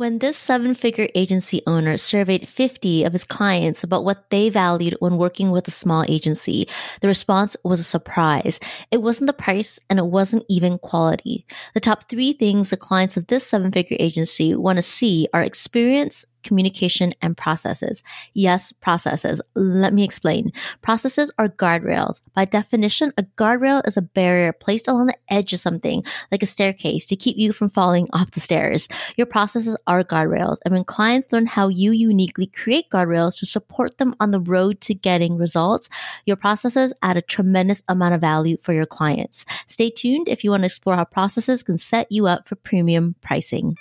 When this seven figure agency owner surveyed 50 of his clients about what they valued when working with a small agency, the response was a surprise. It wasn't the price and it wasn't even quality. The top three things the clients of this seven figure agency want to see are experience, communication, and processes. Yes, processes. Let me explain. Processes are guardrails. By definition, a guardrail is a barrier placed along the edge of something, like a staircase, to keep you from falling off the stairs. Your processes are guardrails. And when clients learn how you uniquely create guardrails to support them on the road to getting results, your processes add a tremendous amount of value for your clients. Stay tuned if you want to explore how processes can set you up for premium pricing.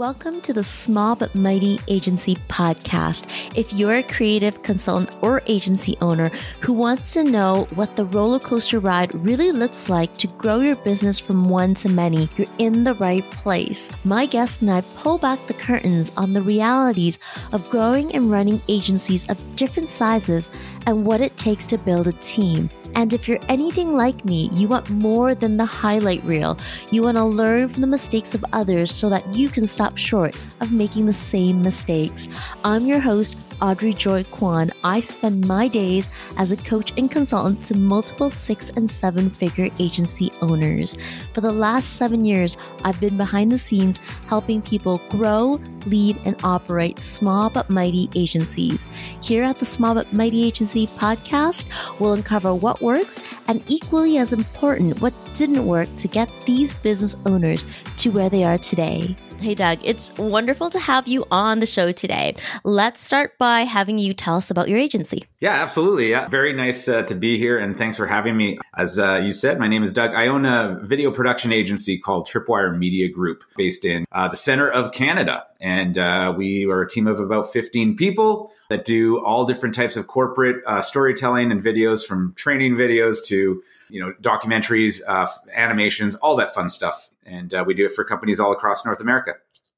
Welcome to the Small But Mighty Agency podcast. If you're a creative consultant or agency owner who wants to know what the roller coaster ride really looks like to grow your business from one to many, you're in the right place. My guest and I pull back the curtains on the realities of growing and running agencies of different sizes and what it takes to build a team. And if you're anything like me, you want more than the highlight reel. You want to learn from the mistakes of others so that you can stop short of making the same mistakes. I'm your host, Audrey Joy Kwan, I spend my days as a coach and consultant to multiple six and seven figure agency owners. For the last seven years, I've been behind the scenes helping people grow, lead, and operate small but mighty agencies. Here at the Small but Mighty Agency podcast, we'll uncover what works and equally as important, what didn't work to get these business owners to where they are today. Hey, Doug, it's wonderful to have you on the show today. Let's start by having you tell us about your agency. Yeah, absolutely. Yeah, very nice uh, to be here, and thanks for having me. As uh, you said, my name is Doug. I own a video production agency called Tripwire Media Group, based in uh, the center of Canada. And uh, we are a team of about 15 people that do all different types of corporate uh, storytelling and videos, from training videos to you know documentaries, uh, animations, all that fun stuff and uh, we do it for companies all across North America,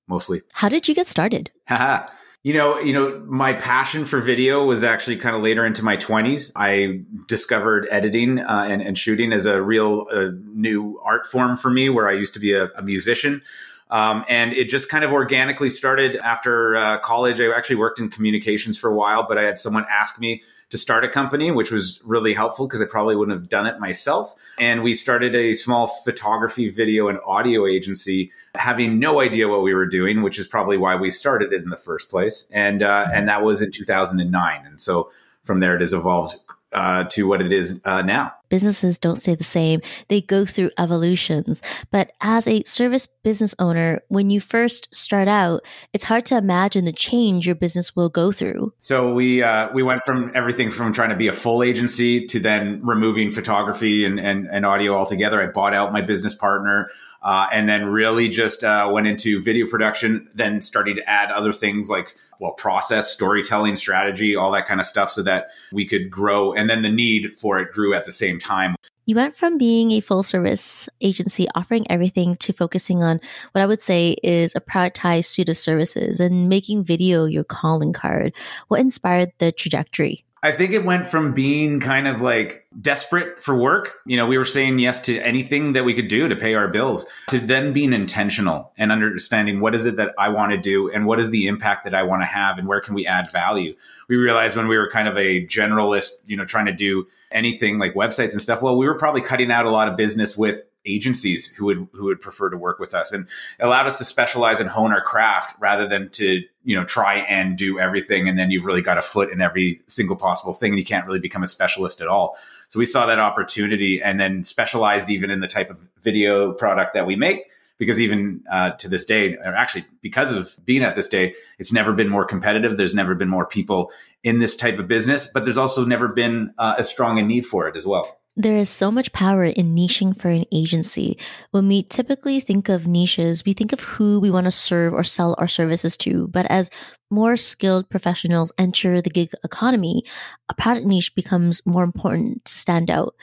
mostly. How did you get started? you know, you know, my passion for video was actually kind of later into my twenties. I discovered editing uh, and, and, shooting as a real uh, new art form for me, where I used to be a, a musician. Um, and it just kind of organically started after uh, college. I actually worked in communications for a while, but I had someone ask me to start a company, which was really helpful because I probably wouldn't have done it myself. And we started a small photography, video, and audio agency, having no idea what we were doing, which is probably why we started it in the first place. And uh, and that was in 2009. And so from there, it has evolved uh, to what it is uh, now. Businesses don't stay the same, they go through evolutions. But as a service business owner, when you first start out, it's hard to imagine the change your business will go through. So we uh, we went from everything from trying to be a full agency to then removing photography and, and, and audio altogether. I bought out my business partner. Uh, and then really just uh, went into video production, then started to add other things like, well, process, storytelling, strategy, all that kind of stuff so that we could grow. And then the need for it grew at the same time. You went from being a full service agency offering everything to focusing on what I would say is a prioritized suite of services and making video your calling card. What inspired the trajectory? I think it went from being kind of like desperate for work. You know, we were saying yes to anything that we could do to pay our bills to then being intentional and understanding what is it that I want to do and what is the impact that I want to have and where can we add value. We realized when we were kind of a generalist, you know, trying to do anything like websites and stuff, well, we were probably cutting out a lot of business with agencies who would who would prefer to work with us and allowed us to specialize and hone our craft rather than to you know try and do everything. And then you've really got a foot in every single possible thing and you can't really become a specialist at all. So we saw that opportunity and then specialized even in the type of video product that we make because even uh, to this day or actually because of being at this day it's never been more competitive. There's never been more people in this type of business but there's also never been uh, as strong a need for it as well there is so much power in niching for an agency. When we typically think of niches, we think of who we want to serve or sell our services to. But as more skilled professionals enter the gig economy, a product niche becomes more important to stand out.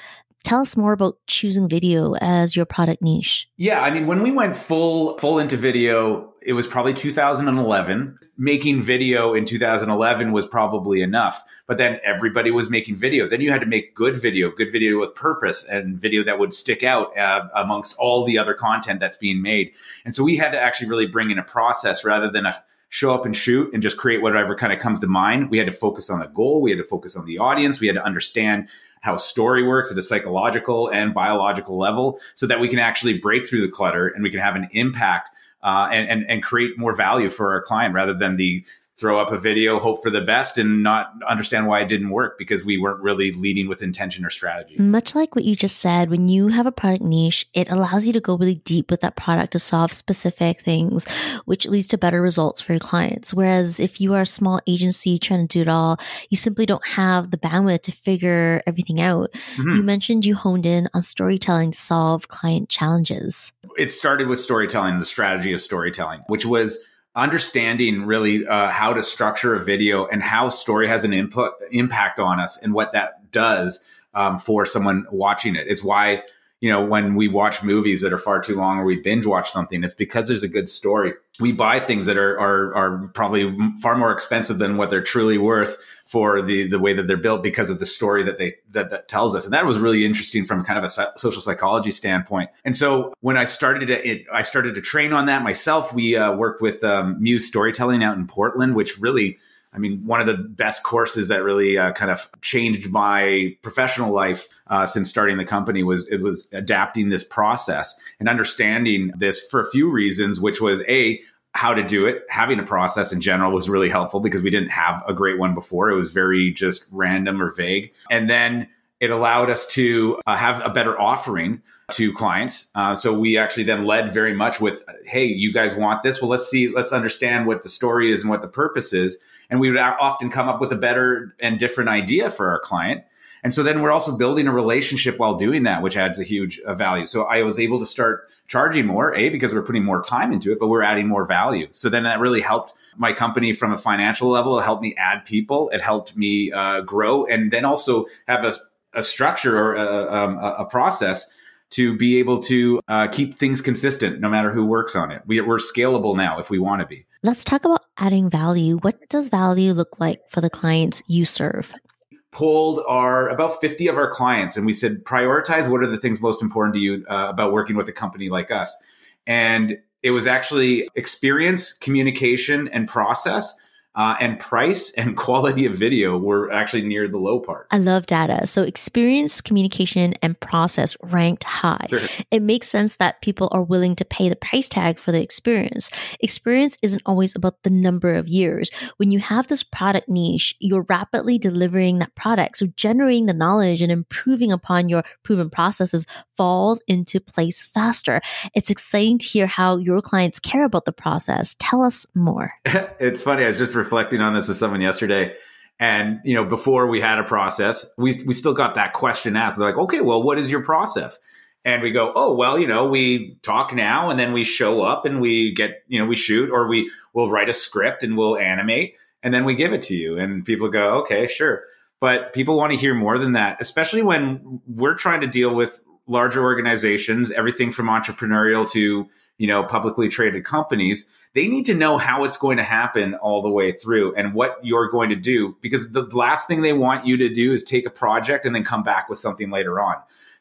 Tell us more about choosing video as your product niche. Yeah, I mean, when we went full full into video, it was probably 2011. Making video in 2011 was probably enough, but then everybody was making video. Then you had to make good video, good video with purpose, and video that would stick out uh, amongst all the other content that's being made. And so we had to actually really bring in a process rather than a show up and shoot and just create whatever kind of comes to mind. We had to focus on the goal. We had to focus on the audience. We had to understand how story works at a psychological and biological level so that we can actually break through the clutter and we can have an impact uh, and, and, and create more value for our client rather than the throw up a video, hope for the best, and not understand why it didn't work because we weren't really leading with intention or strategy. Much like what you just said, when you have a product niche, it allows you to go really deep with that product to solve specific things, which leads to better results for your clients. Whereas if you are a small agency trying to do it all, you simply don't have the bandwidth to figure everything out. Mm-hmm. You mentioned you honed in on storytelling to solve client challenges. It started with storytelling, the strategy of storytelling, which was understanding really uh, how to structure a video and how story has an input impact on us and what that does um, for someone watching it. It's why you know when we watch movies that are far too long or we binge watch something, it's because there's a good story. We buy things that are are, are probably far more expensive than what they're truly worth for the the way that they're built because of the story that they that, that tells us and that was really interesting from kind of a social psychology standpoint and so when i started to it, i started to train on that myself we uh, worked with um, muse storytelling out in portland which really I mean, one of the best courses that really uh, kind of changed my professional life uh, since starting the company was it was adapting this process and understanding this for a few reasons, which was a how to do it. Having a process in general was really helpful because we didn't have a great one before. It was very just random or vague. And then it allowed us to uh, have a better offering to clients. Uh, so we actually then led very much with, hey, you guys want this? Well, let's see, let's understand what the story is and what the purpose is. And we would often come up with a better and different idea for our client. And so then we're also building a relationship while doing that, which adds a huge uh, value. So I was able to start charging more, A, because we're putting more time into it, but we're adding more value. So then that really helped my company from a financial level. It helped me add people. It helped me uh, grow and then also have a, a structure or a, um, a, process to be able to uh, keep things consistent no matter who works on it. We, we're scalable now if we want to be. Let's talk about adding value. What does value look like for the clients you serve? pulled our about 50 of our clients and we said prioritize what are the things most important to you uh, about working with a company like us and it was actually experience communication and process uh, and price and quality of video were actually near the low part. I love data. So experience, communication, and process ranked high. Sure. It makes sense that people are willing to pay the price tag for the experience. Experience isn't always about the number of years. When you have this product niche, you're rapidly delivering that product. So generating the knowledge and improving upon your proven processes falls into place faster. It's exciting to hear how your clients care about the process. Tell us more. it's funny. I was just reflecting on this with someone yesterday. And, you know, before we had a process, we, we still got that question asked. They're like, okay, well, what is your process? And we go, oh, well, you know, we talk now and then we show up and we get, you know, we shoot or we will write a script and we'll animate and then we give it to you. And people go, okay, sure. But people want to hear more than that, especially when we're trying to deal with larger organizations, everything from entrepreneurial to, you know, publicly traded companies they need to know how it's going to happen all the way through and what you're going to do because the last thing they want you to do is take a project and then come back with something later on.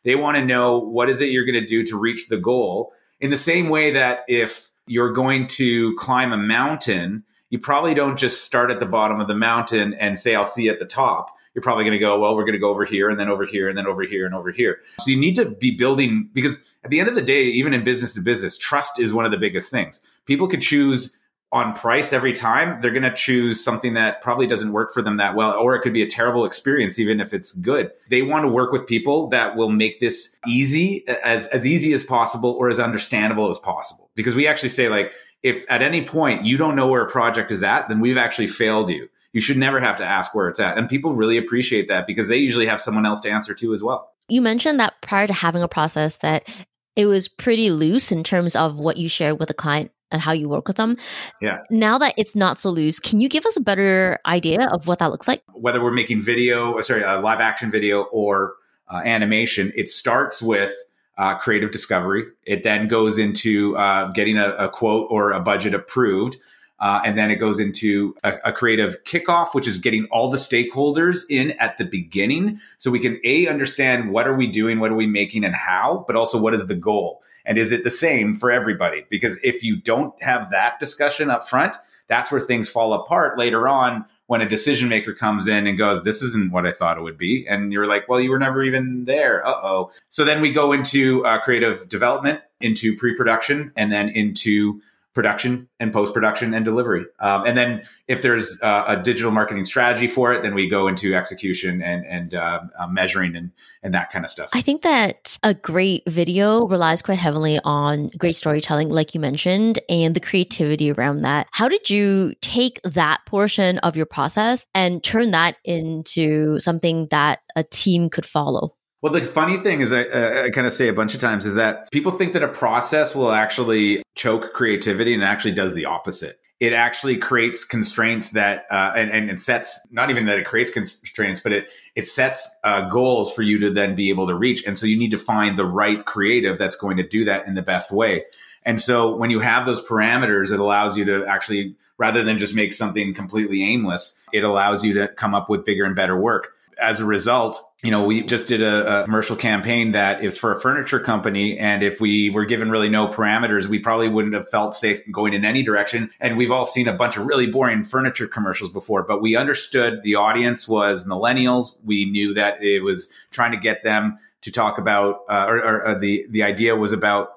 They want to know what is it you're going to do to reach the goal in the same way that if you're going to climb a mountain, you probably don't just start at the bottom of the mountain and say, I'll see you at the top you're probably going to go, well, we're going to go over here and then over here and then over here and over here. So you need to be building because at the end of the day, even in business to business, trust is one of the biggest things. People could choose on price every time. They're going to choose something that probably doesn't work for them that well, or it could be a terrible experience, even if it's good. They want to work with people that will make this easy, as, as easy as possible or as understandable as possible. Because we actually say like, if at any point you don't know where a project is at, then we've actually failed you you should never have to ask where it's at. And people really appreciate that because they usually have someone else to answer to as well. You mentioned that prior to having a process that it was pretty loose in terms of what you share with a client and how you work with them. Yeah. Now that it's not so loose, can you give us a better idea of what that looks like? Whether we're making video, uh, sorry, a live action video or uh, animation, it starts with uh, creative discovery. It then goes into uh, getting a, a, quote or a budget approved. Uh, and then it goes into a, a, creative kickoff, which is getting all the stakeholders in at the beginning. So we can A, understand what are we doing, what are we making, and how, but also what is the goal? And is it the same for everybody? Because if you don't have that discussion up front, that's where things fall apart later on when a decision maker comes in and goes, This isn't what I thought it would be. And you're like, Well, you were never even there. Uh oh. So then we go into uh, creative development, into pre production, and then into production and post production and delivery. Um, and then if there's uh, a digital marketing strategy for it, then we go into execution and and uh, uh, measuring and and that kind of stuff. I think that a great video relies quite heavily on great storytelling, like you mentioned, and the creativity around that. How did you take that portion of your process and turn that into something that a team could follow? Well, the funny thing is, I, I kind of say a bunch of times is that people think that a process will actually choke creativity and actually does the opposite. It actually creates constraints that, uh, and, and it sets, not even that it creates constraints, but it, it sets uh, goals for you to then be able to reach. And so you need to find the right creative that's going to do that in the best way. And so when you have those parameters, it allows you to actually, rather than just make something completely aimless, it allows you to come up with bigger and better work as a result, you know, we just did a, a, commercial campaign that is for a furniture company. And if we were given really no parameters, we probably wouldn't have felt safe going in any direction. And we've all seen a bunch of really boring furniture commercials before, but we understood the audience was millennials. We knew that it was trying to get them to talk about, uh, or, or, or, the, the idea was about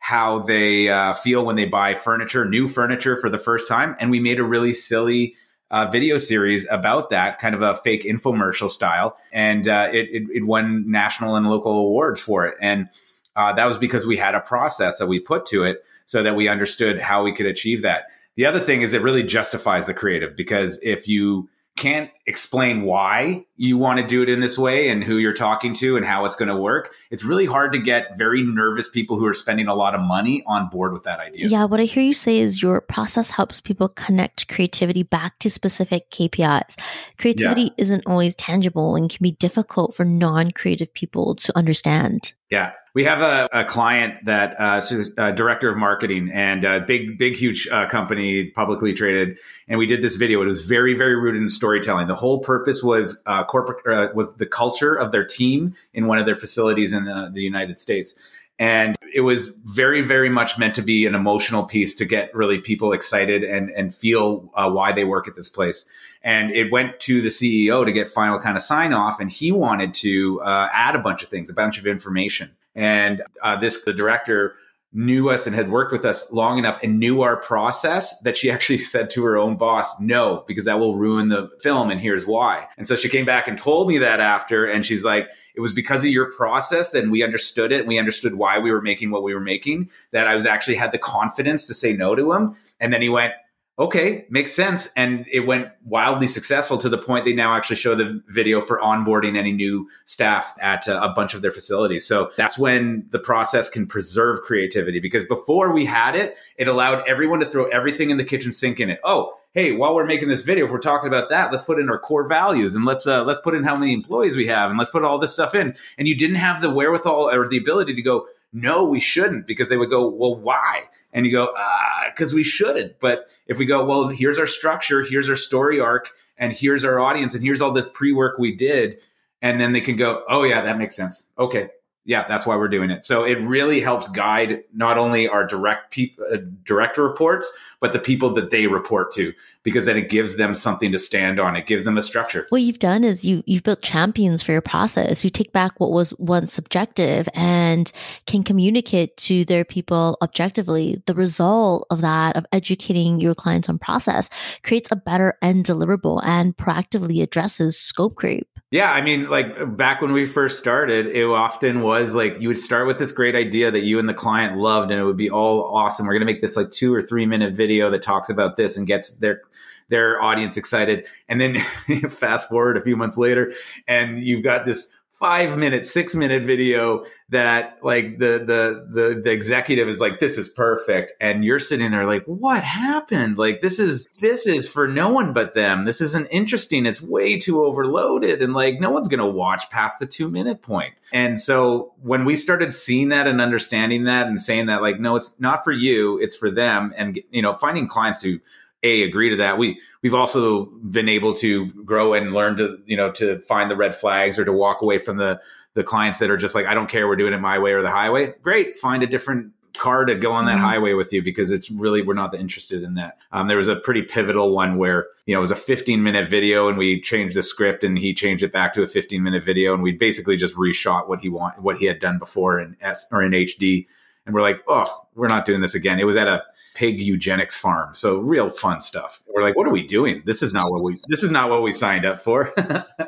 how they uh, feel when they buy furniture, new furniture for the first time. And we made a really silly uh, video series about that, kind of a fake infomercial style, and uh, it, it, it won national and local awards for it. And uh, that was because we had a process that we put to it, so that we understood how we could achieve that. The other thing is it really justifies the creative because if you can't explain why you want to do it in this way and who you're talking to and how it's going to work, it's really hard to get very nervous people who are spending a lot of money on board with that idea. Yeah, what I hear you say is your process helps people connect creativity back to specific KPIs. Creativity yeah. isn't always tangible and can be difficult for non creative people to understand. Yeah. We have a, a client that uh, a director of marketing and a big, big, huge uh, company, publicly traded, and we did this video. It was very, very rooted in storytelling. The whole purpose was uh, corporate uh, was the culture of their team in one of their facilities in uh, the United States, and it was very, very much meant to be an emotional piece to get really people excited and and feel uh, why they work at this place. And it went to the CEO to get final kind of sign off, and he wanted to add a bunch of things, a bunch of information. And uh, this, the director knew us and had worked with us long enough and knew our process that she actually said to her own boss, no, because that will ruin the film. And here's why. And so she came back and told me that after, and she's like, it was because of your process that we understood it. We understood why we were making what we were making that I was actually had the confidence to say no to him. And then he went, okay, makes sense. And it went wildly successful to the point they now actually show the video for onboarding any new staff at uh, a bunch of their facilities. So that's when the process can preserve creativity because before we had it, it allowed everyone to throw everything in the kitchen sink in it. Oh, hey, while we're making this video, if we're talking about that, let's put in our core values and let's uh, let's put in how many employees we have and let's put all this stuff in. And you didn't have the wherewithal or the ability to go, no, we shouldn't, because they would go, well, why? And you go, ah, because we shouldn't. But if we go, well, here's our structure, here's our story arc, and here's our audience, and here's all this pre work we did. And then they can go, oh, yeah, that makes sense. Okay. Yeah, that's why we're doing it. So it really helps guide not only our direct people, uh, direct reports, but the people that they report to because then it gives them something to stand on. It gives them a structure. What you've done is you you've built champions for your process You take back what was once subjective and can communicate to their people objectively. The result of that of educating your clients on process creates a better end deliverable and proactively addresses scope creep. Yeah, I mean, like back when we first started, it often was like you would start with this great idea that you and the client loved, and it would be all awesome. We're going to make this like two or three minute video that talks about this and gets their their audience excited. And then fast forward a few months later, and you've got this five minute, six minute video that like the, the, the, the executive is like, this is perfect. And you're sitting there like, what happened? Like, this is, this is for no one but them. This isn't interesting. It's way too overloaded. And like, no one's to watch past the two minute point. And so when we started seeing that and understanding that and saying that, like, no, it's not for you, it's for them. And, you know, finding clients to, a agree to that. We we've also been able to grow and learn to you know to find the red flags or to walk away from the the clients that are just like i don't care we're doing it my way or the highway. Great find a different car to go on that mm-hmm. highway with you because it's really we're not interested in that. Um, there was a pretty pivotal one where you know it was a 15 minute video and we changed the script and he changed it back to a 15 minute video and we basically just reshot what he want what he had done before in s or in hd and we're like oh we're not doing this again it was at a pig eugenics farm. So real fun stuff. We're like, what are we doing? This is not what we this is not what we signed up for.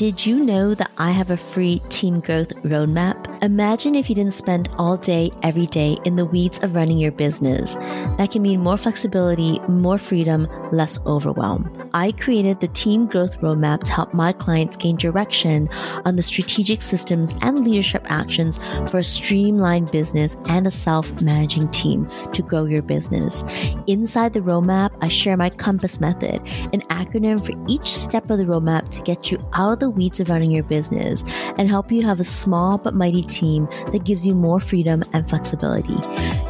Did you know that I have a free team growth roadmap? Imagine if you didn't spend all day, every day in the weeds of running your business. That can mean more flexibility, more freedom, less overwhelm. I created the team growth roadmap to help my clients gain direction on the strategic systems and leadership actions for a streamlined business and a self managing team to grow your business. Inside the roadmap, I share my compass method, an acronym for each step of the roadmap to get you out of the weeds of running your business and help you have a small but mighty team that gives you more freedom and flexibility.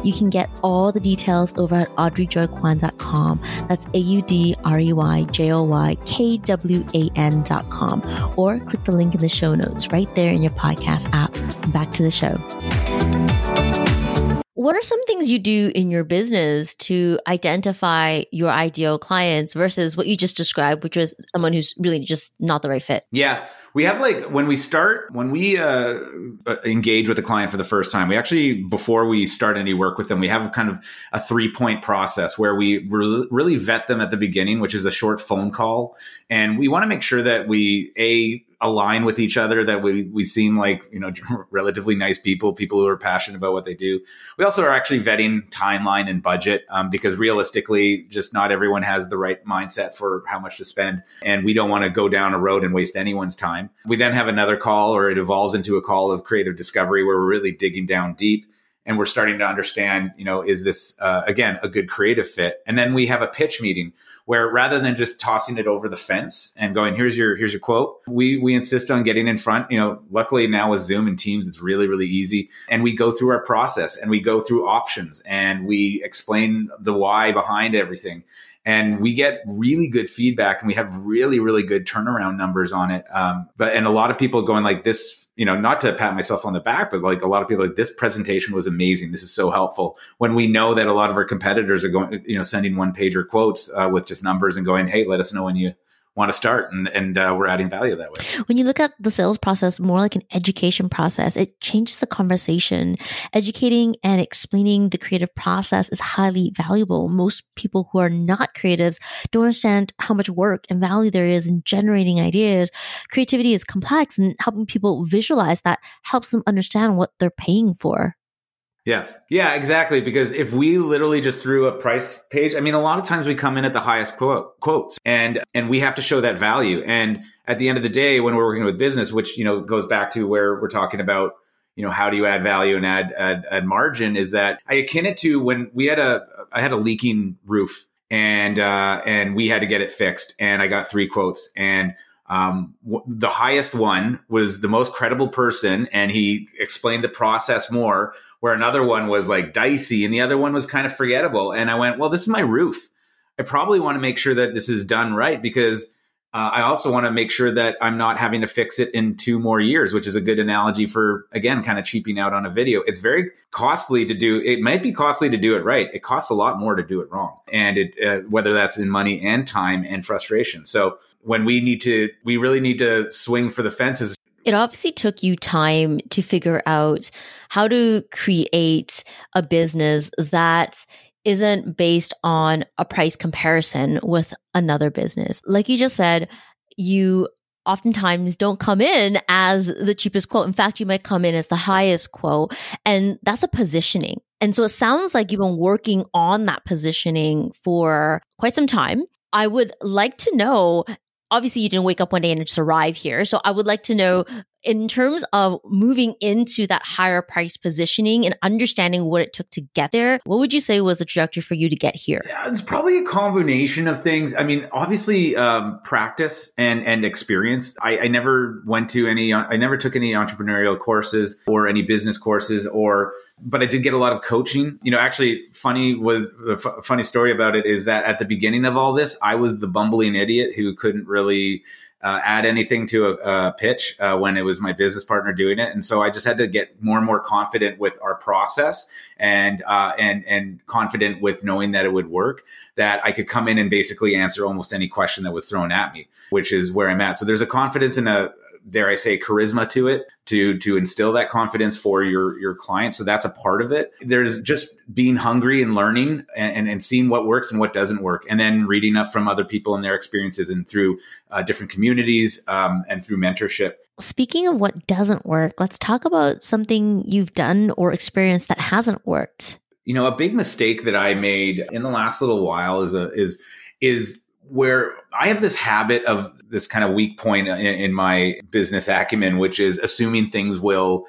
You can get all the details over at audreyjoykwan.com. That's A U D R E Y J O Y K W A N.com. Or click the link in the show notes right there in your podcast app. Back to the show. What are some things you do in your business to identify your ideal clients versus what you just described, which was someone who's really just not the right fit? Yeah we have like when we start when we uh, uh, engage with a client for the first time we actually before we start any work with them we have kind of a three point process where we re- really vet them at the beginning which is a short phone call and we want to make sure that we a align with each other that we we seem like you know relatively nice people people who are passionate about what they do. We also are actually vetting timeline and budget um, because realistically just not everyone has the right mindset for how much to spend and we don't want to go down a road and waste anyone's time. We then have another call or it evolves into a call of creative discovery where we're really digging down deep and we're starting to understand you know is this uh, again a good creative fit? And then we have a pitch meeting where rather than just tossing it over the fence and going, here's your here's your quote, we we insist on getting in front. You know, luckily now with Zoom and Teams, it's really really easy, and we go through our process and we go through options and we explain the why behind everything. And we get really good feedback and we have really really good turnaround numbers on it. Um, but and a lot of people going like this you know not to pat myself on the back but like a lot of people like this presentation was amazing. This is so helpful. When we know that a lot of our competitors are going you know sending one pager quotes uh, with just numbers and going hey let us know when you want to start and, and uh, we're adding value that way. When you look at the sales process more like an education process it changes the conversation. Educating and explaining the creative process is highly valuable. Most people who are not creatives don't understand how much work and value there is in generating ideas. Creativity is complex and helping people visualize that helps them understand what they're paying for Yes. Yeah, exactly. Because if we literally just threw a price page, I mean, a lot of times we come in at the highest quote, quotes and, and we have to show that value. And at the end of the day, when we're working with business, which, you know, goes back to where we're talking about, you know, how do you add value and add, add, add margin is that I akin it to when we had a, I had a leaking roof and, uh, and we had to get it fixed and I got three quotes and, um, w- the highest one was the most credible person and he explained the process more where another one was like dicey and the other one was kind of forgettable. And I went, well, this is my roof. I probably want to make sure that this is done right because uh, I also want to make sure that I'm not having to fix it in two more years, which is a good analogy for, again, kind of cheaping out on a video. It's very costly to do. It might be costly to do it right. It costs a lot more to do it wrong. And it, uh, whether that's in money and time and frustration. So when we need to, we really need to swing for the fences it obviously took you time to figure out how to create a business that isn't based on a price comparison with another business. Like you just said, you oftentimes don't come in as the cheapest quote. In fact, you might come in as the highest quote, and that's a positioning. And so it sounds like you've been working on that positioning for quite some time. I would like to know obviously you didn't wake up one day and just arrive here. So I would like to know in terms of moving into that higher price positioning and understanding what it took to get there, what would you say was the trajectory for you to get here? Yeah, it's probably a combination of things. I mean, obviously, um, practice and and experience. I, I never went to any. I never took any entrepreneurial courses or any business courses or but I did get a lot of coaching. You know, actually, funny was the f- funny story about it is that at the beginning of all this, I was the bumbling idiot who couldn't really uh, add anything to a, a pitch uh, when it was my business partner doing it, and so I just had to get more and more confident with our process and uh, and and confident with knowing that it would work. That I could come in and basically answer almost any question that was thrown at me, which is where I'm at. So there's a confidence in a dare I say, charisma to it to to instill that confidence for your your client. So that's a part of it. There's just being hungry and learning and, and, seeing what works and what doesn't work, and then reading up from other people and their experiences and through uh, different communities um, and through mentorship. Speaking of what doesn't work, let's talk about something you've done or experienced that hasn't worked. You know, a big mistake that I made in the last little while is a is is where I have this habit of this kind of weak point in, in, my business acumen, which is assuming things will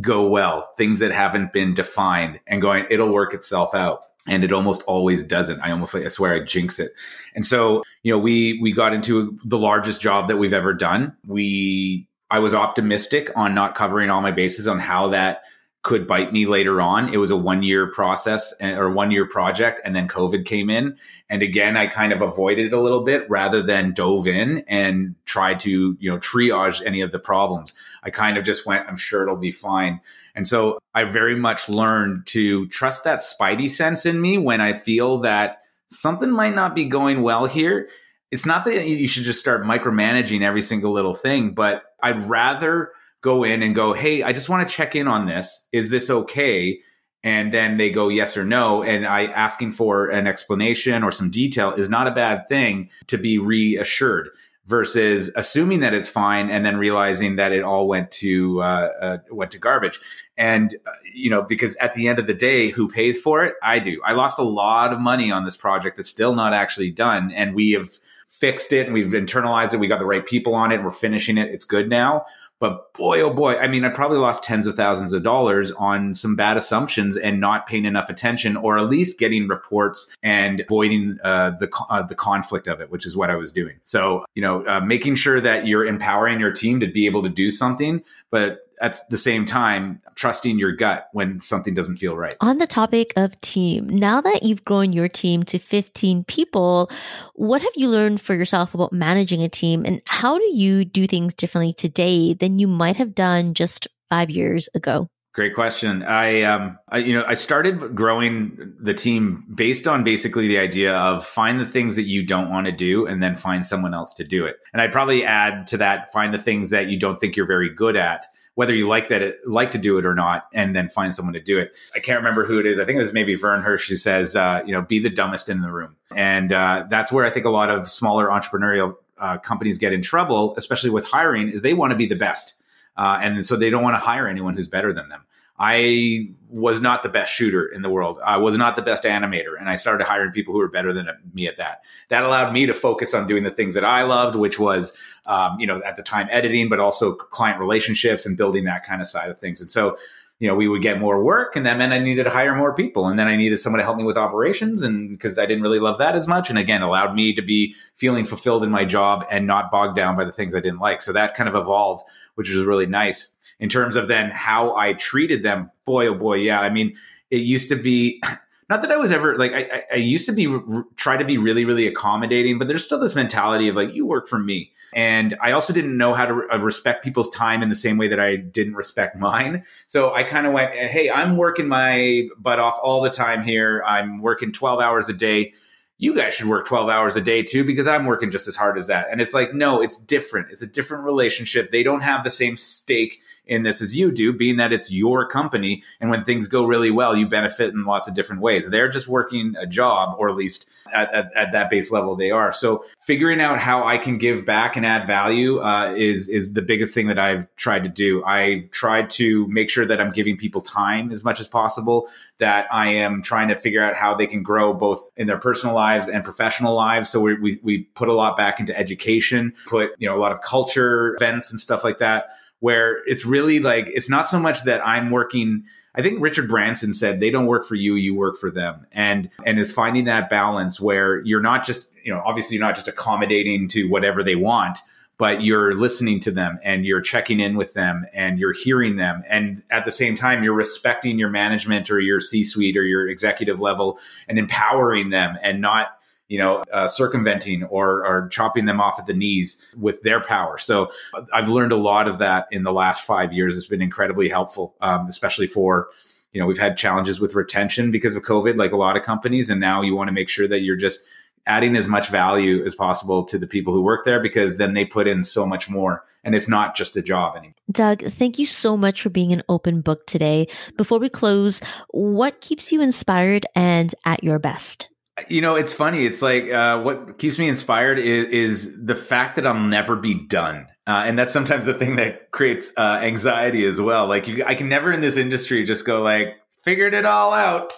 go well, things that haven't been defined and going, it'll work itself out. And it almost always doesn't. I almost like, I swear I jinx it. And so, you know, we, we got into the largest job that we've ever done. We, I was optimistic on not covering all my bases on how that could bite me later on. It was a one year process eh, or one year project, and then COVID came in. And again, I kind of avoided it a little bit rather than dove in and tried to, you know, triage any of the problems. I kind of just went, I'm sure it'll be fine. And so I very much learned to trust that spidey sense in me when I feel that something might not be going well here. It's not that you should just start micromanaging every single little thing, but I'd rather go in and go, Hey, I just want to check in on this. Is this okay? And then they go yes or no. And I asking for an explanation or some detail is not a bad thing to be reassured versus assuming that it's fine and then realizing that it all went to uh, uh, went to garbage. And uh, you know, because at the end of the day, who pays for it? I do. I lost a lot of money on this project that's still not actually done, and we have fixed it and we've internalized it. We got the right people on it. We're finishing it. It's good now. But boy, oh boy, I mean, I probably lost tens of thousands of dollars on some bad assumptions and not paying enough attention, or at least getting reports and avoiding uh, the uh, the conflict of it, which is what I was doing. So, you know, uh, making sure that you're empowering your team to be able to do something, but at the same time trusting your gut when something doesn't feel right. On the topic of team, now that you've grown your team to 15 people, what have you learned for yourself about managing a team and how do you do things differently today than you might have done just 5 years ago? Great question. I, um, I, you know, I started growing the team based on basically the idea of find the things that you don't want to do and then find someone else to do it. And I'd probably add to that, find the things that you don't think you're very good at whether you like that it, like to do it or not, and then find someone to do it. I can't remember who it is. I think it was maybe Verne Harnish who says, uh, you know, be the dumbest in the room, and uh, that's where I think a lot of smaller entrepreneurial uh, companies get in trouble, especially with hiring, is they want to be the best, uh, and so they don't want to hire anyone who's better than them. I was not the best shooter in the world. I was not the best animator. And I started hiring people who were better than me at that. That allowed me to focus on doing the things that I loved, which was, um, you know, at the time editing, but also client relationships and building that kind of side of things. And so, you know, we would get more work and that meant I needed to hire more people. And then I needed someone to help me with operations and because I didn't really love that as much. And again, allowed me to be feeling fulfilled in my job and not bogged down by the things I didn't like. So that kind of evolved, which was really nice in terms of then how I treated them. Boy, oh boy, yeah. I mean, it used to be not that I was ever like I, I used to be try to be really really accommodating, but there's still this mentality of like you work for me, and I also didn't know how to uh, respect people's time in the same way that I didn't respect mine. So I kind of went, hey, I'm working my butt off all the time here. I'm working 12 hours a day you guys should work 12 hours a day too because I'm working just as hard as that. And it's like, no, it's different. It's a different relationship. They don't have the same stake in this as you do, being that it's your company. And when things go really well, you benefit in lots of different ways. They're just working a job, or at least at, at, at that base level they are. So figuring out how I can give back and add value uh, is is the biggest thing that I've tried to do. I tried to make sure that I'm giving people time as much as possible. That I am trying to figure out how they can grow both in their personal lives and professional lives. So we we, we put a lot back into education, put you know a lot of culture events and stuff like that. Where it's really like it's not so much that I'm working I think Richard Branson said they don't work for you, you work for them. And and is finding that balance where you're not just, you know, obviously you're not just accommodating to whatever they want, but you're listening to them and you're checking in with them and you're hearing them and at the same time you're respecting your management or your C-suite or your executive level and empowering them and not you know, uh, circumventing or, or chopping them off at the knees with their power. So I've learned a lot of that in the last five years. It's been incredibly helpful, um, especially for, you know, we've had challenges with retention because of COVID, like a lot of companies. And now you want to make sure that you're just adding as much value as possible to the people who work there because then they put in so much more and it's not just a job anymore. Doug, thank you so much for being an open book today. Before we close, what keeps you inspired and at your best? You know, it's funny. It's like uh, what keeps me inspired is, is, the fact that I'll never be done. Uh, and that's sometimes the thing that creates uh, anxiety as well. Like, you, I can never in this industry just go like, figured it all out.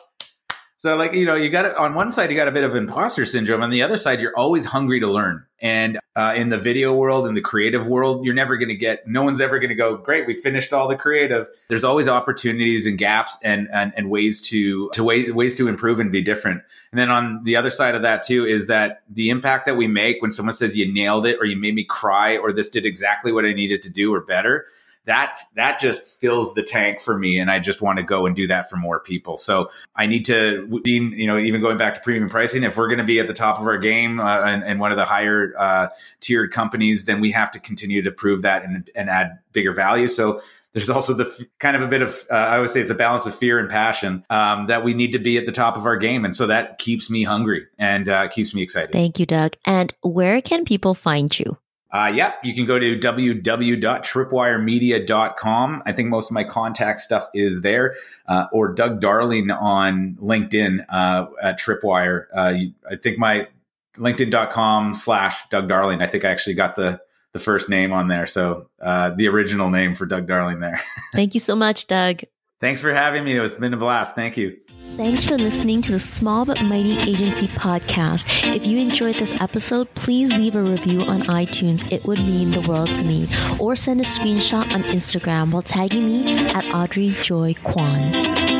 So, like, you know, you got on one side, you got a bit of imposter syndrome. On the other side, you're always hungry to learn. And uh, in the video world, in the creative world, you're never going to get, no one's ever going to go, great, we finished all the creative. There's always opportunities and gaps and, and, and ways to, to way, ways to improve and be different. And then on the other side of that too, is that the impact that we make when someone says you nailed it or you made me cry or this did exactly what I needed to do or better that that just fills the tank for me and i just want to go and do that for more people. So i need to be, you know even going back to premium pricing if we're going to be at the top of our game uh, and, and, one of the higher uh, tiered companies then we have to continue to prove that and, and add bigger value. So there's also the kind of a bit of uh, i would say it's a balance of fear and passion um, that we need to be at the top of our game and so that keeps me hungry and uh, keeps me excited. Thank you doug. And where can people find you uh, yeah, you can go to www.tripwiremedia.com. I think most of my contact stuff is there, uh, or Doug Darling on LinkedIn uh, at Tripwire. Uh, I think my LinkedIn.com slash Doug Darling. I think I actually got the the first name on there, so uh, the original name for Doug Darling there. Thank you so much, Doug. Thanks for having me. It's been a blast. Thank you. Thanks for listening to the Small But Mighty Agency podcast. If you enjoyed this episode, please leave a review on iTunes. It would mean the world to me. Or send a screenshot on Instagram while tagging me at Audrey Joy Kwan.